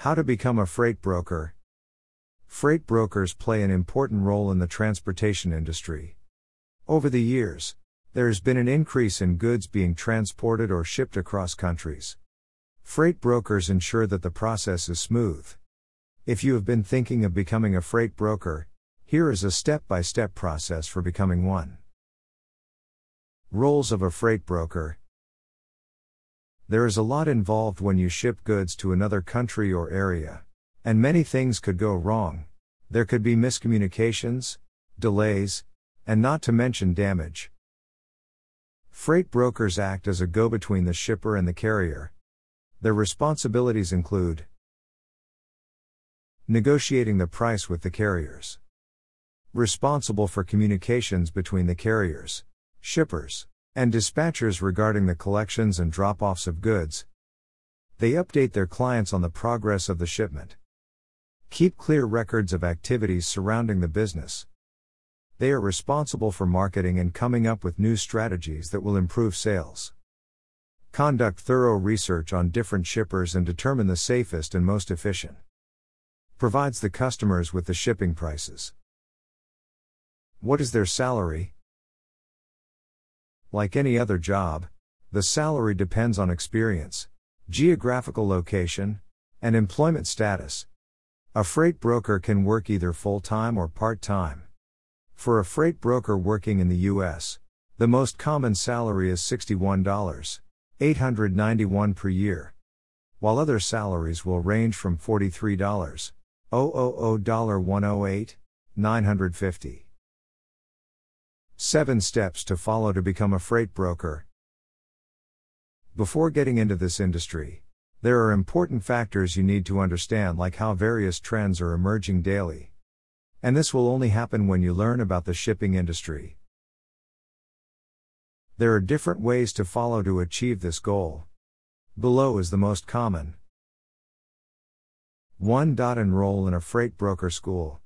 How to become a freight broker. Freight brokers play an important role in the transportation industry. Over the years, there has been an increase in goods being transported or shipped across countries. Freight brokers ensure that the process is smooth. If you have been thinking of becoming a freight broker, here is a step by step process for becoming one. Roles of a freight broker There is a lot involved when you ship goods to another country or area. And many things could go wrong. There could be miscommunications, delays, and not to mention damage. Freight brokers act as a go between the shipper and the carrier. Their responsibilities include negotiating the price with the carriers, responsible for communications between the carriers, shippers, and dispatchers regarding the collections and drop offs of goods. They update their clients on the progress of the shipment. Keep clear records of activities surrounding the business. They are responsible for marketing and coming up with new strategies that will improve sales. Conduct thorough research on different shippers and determine the safest and most efficient. Provides the customers with the shipping prices. What is their salary? Like any other job, the salary depends on experience, geographical location, and employment status. A freight broker can work either full time or part time. For a freight broker working in the U.S., the most common salary is $61.891 per year, while other salaries will range from $43. 108 950 7 steps to follow to become a freight broker before getting into this industry there are important factors you need to understand, like how various trends are emerging daily. And this will only happen when you learn about the shipping industry. There are different ways to follow to achieve this goal. Below is the most common. 1. Enroll in a freight broker school.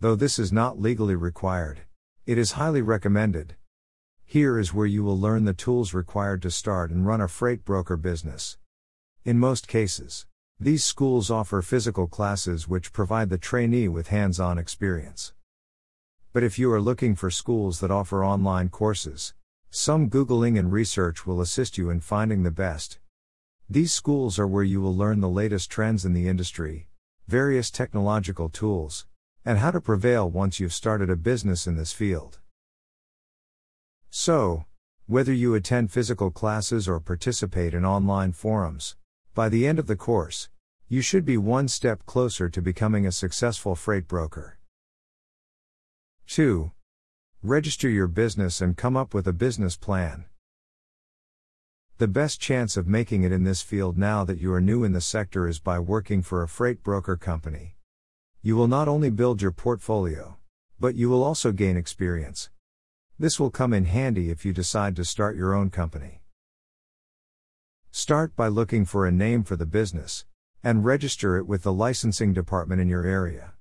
Though this is not legally required, it is highly recommended. Here is where you will learn the tools required to start and run a freight broker business. In most cases, these schools offer physical classes which provide the trainee with hands on experience. But if you are looking for schools that offer online courses, some Googling and research will assist you in finding the best. These schools are where you will learn the latest trends in the industry, various technological tools, and how to prevail once you've started a business in this field. So, whether you attend physical classes or participate in online forums, by the end of the course, you should be one step closer to becoming a successful freight broker. 2. Register your business and come up with a business plan. The best chance of making it in this field now that you are new in the sector is by working for a freight broker company. You will not only build your portfolio, but you will also gain experience. This will come in handy if you decide to start your own company. Start by looking for a name for the business and register it with the licensing department in your area.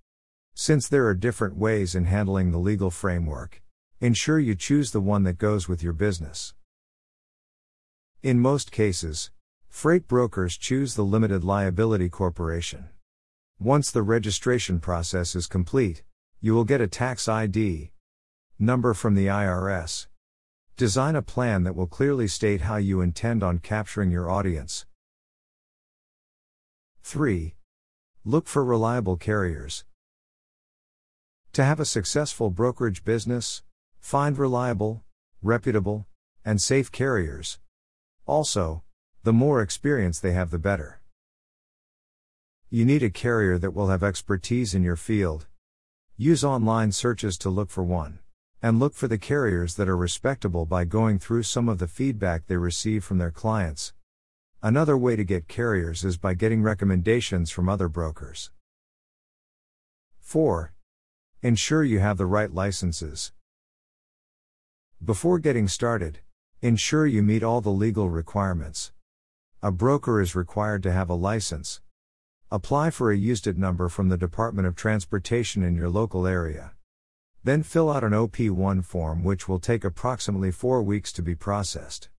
Since there are different ways in handling the legal framework, ensure you choose the one that goes with your business. In most cases, freight brokers choose the limited liability corporation. Once the registration process is complete, you will get a tax ID, number from the IRS. Design a plan that will clearly state how you intend on capturing your audience. 3. Look for reliable carriers. To have a successful brokerage business, find reliable, reputable, and safe carriers. Also, the more experience they have, the better. You need a carrier that will have expertise in your field. Use online searches to look for one. And look for the carriers that are respectable by going through some of the feedback they receive from their clients. Another way to get carriers is by getting recommendations from other brokers. 4. Ensure you have the right licenses. Before getting started, ensure you meet all the legal requirements. A broker is required to have a license. Apply for a USDOT number from the Department of Transportation in your local area. Then fill out an OP1 form which will take approximately 4 weeks to be processed.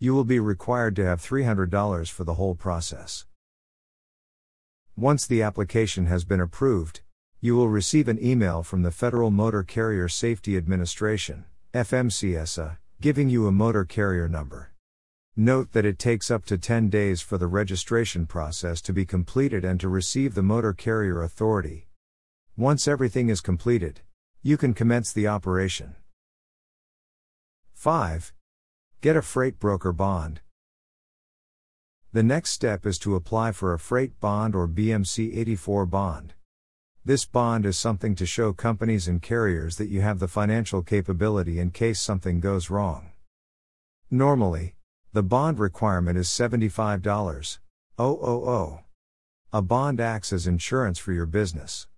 You will be required to have $300 for the whole process. Once the application has been approved, you will receive an email from the Federal Motor Carrier Safety Administration, FMCSA, giving you a motor carrier number. Note that it takes up to 10 days for the registration process to be completed and to receive the Motor Carrier Authority. Once everything is completed, you can commence the operation. 5. Get a freight broker bond. The next step is to apply for a freight bond or BMC 84 bond. This bond is something to show companies and carriers that you have the financial capability in case something goes wrong. Normally, the bond requirement is $75. Oh, A bond acts as insurance for your business.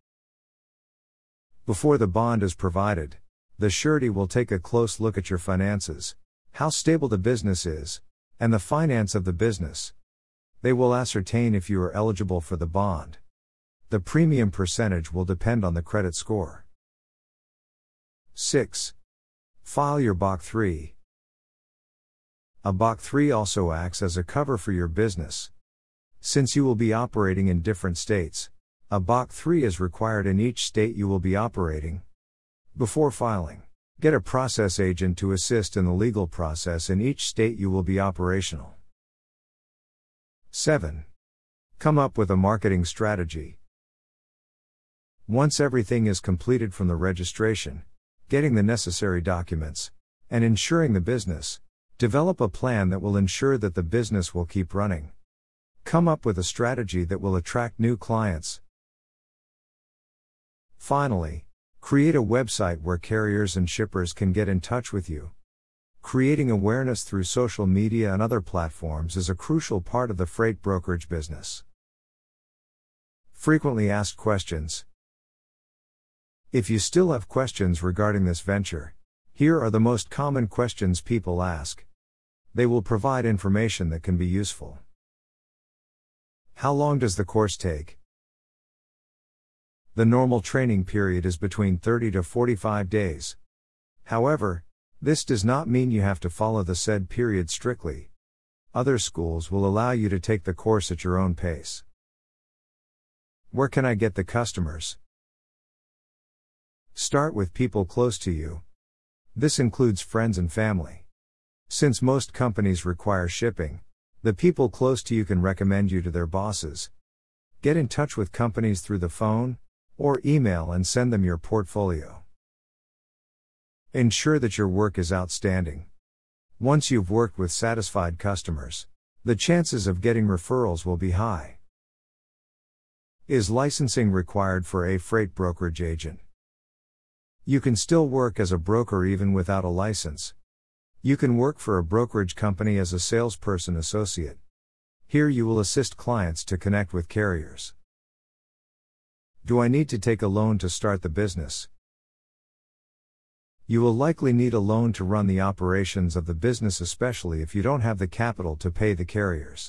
Before the bond is provided, the surety will take a close look at your finances, how stable the business is, and the finance of the business. They will ascertain if you are eligible for the bond. The premium percentage will depend on the credit score. 6. File your BOC 3. A BOC 3 also acts as a cover for your business. Since you will be operating in different states, a BOC 3 is required in each state you will be operating. Before filing, get a process agent to assist in the legal process in each state you will be operational. 7. Come up with a marketing strategy. Once everything is completed from the registration, getting the necessary documents, and insuring the business, Develop a plan that will ensure that the business will keep running. Come up with a strategy that will attract new clients. Finally, create a website where carriers and shippers can get in touch with you. Creating awareness through social media and other platforms is a crucial part of the freight brokerage business. Frequently asked questions. If you still have questions regarding this venture, here are the most common questions people ask. They will provide information that can be useful. How long does the course take? The normal training period is between 30 to 45 days. However, this does not mean you have to follow the said period strictly. Other schools will allow you to take the course at your own pace. Where can I get the customers? Start with people close to you. This includes friends and family. Since most companies require shipping, the people close to you can recommend you to their bosses. Get in touch with companies through the phone or email and send them your portfolio. Ensure that your work is outstanding. Once you've worked with satisfied customers, the chances of getting referrals will be high. Is licensing required for a freight brokerage agent? You can still work as a broker even without a license. You can work for a brokerage company as a salesperson associate. Here you will assist clients to connect with carriers. Do I need to take a loan to start the business? You will likely need a loan to run the operations of the business, especially if you don't have the capital to pay the carriers.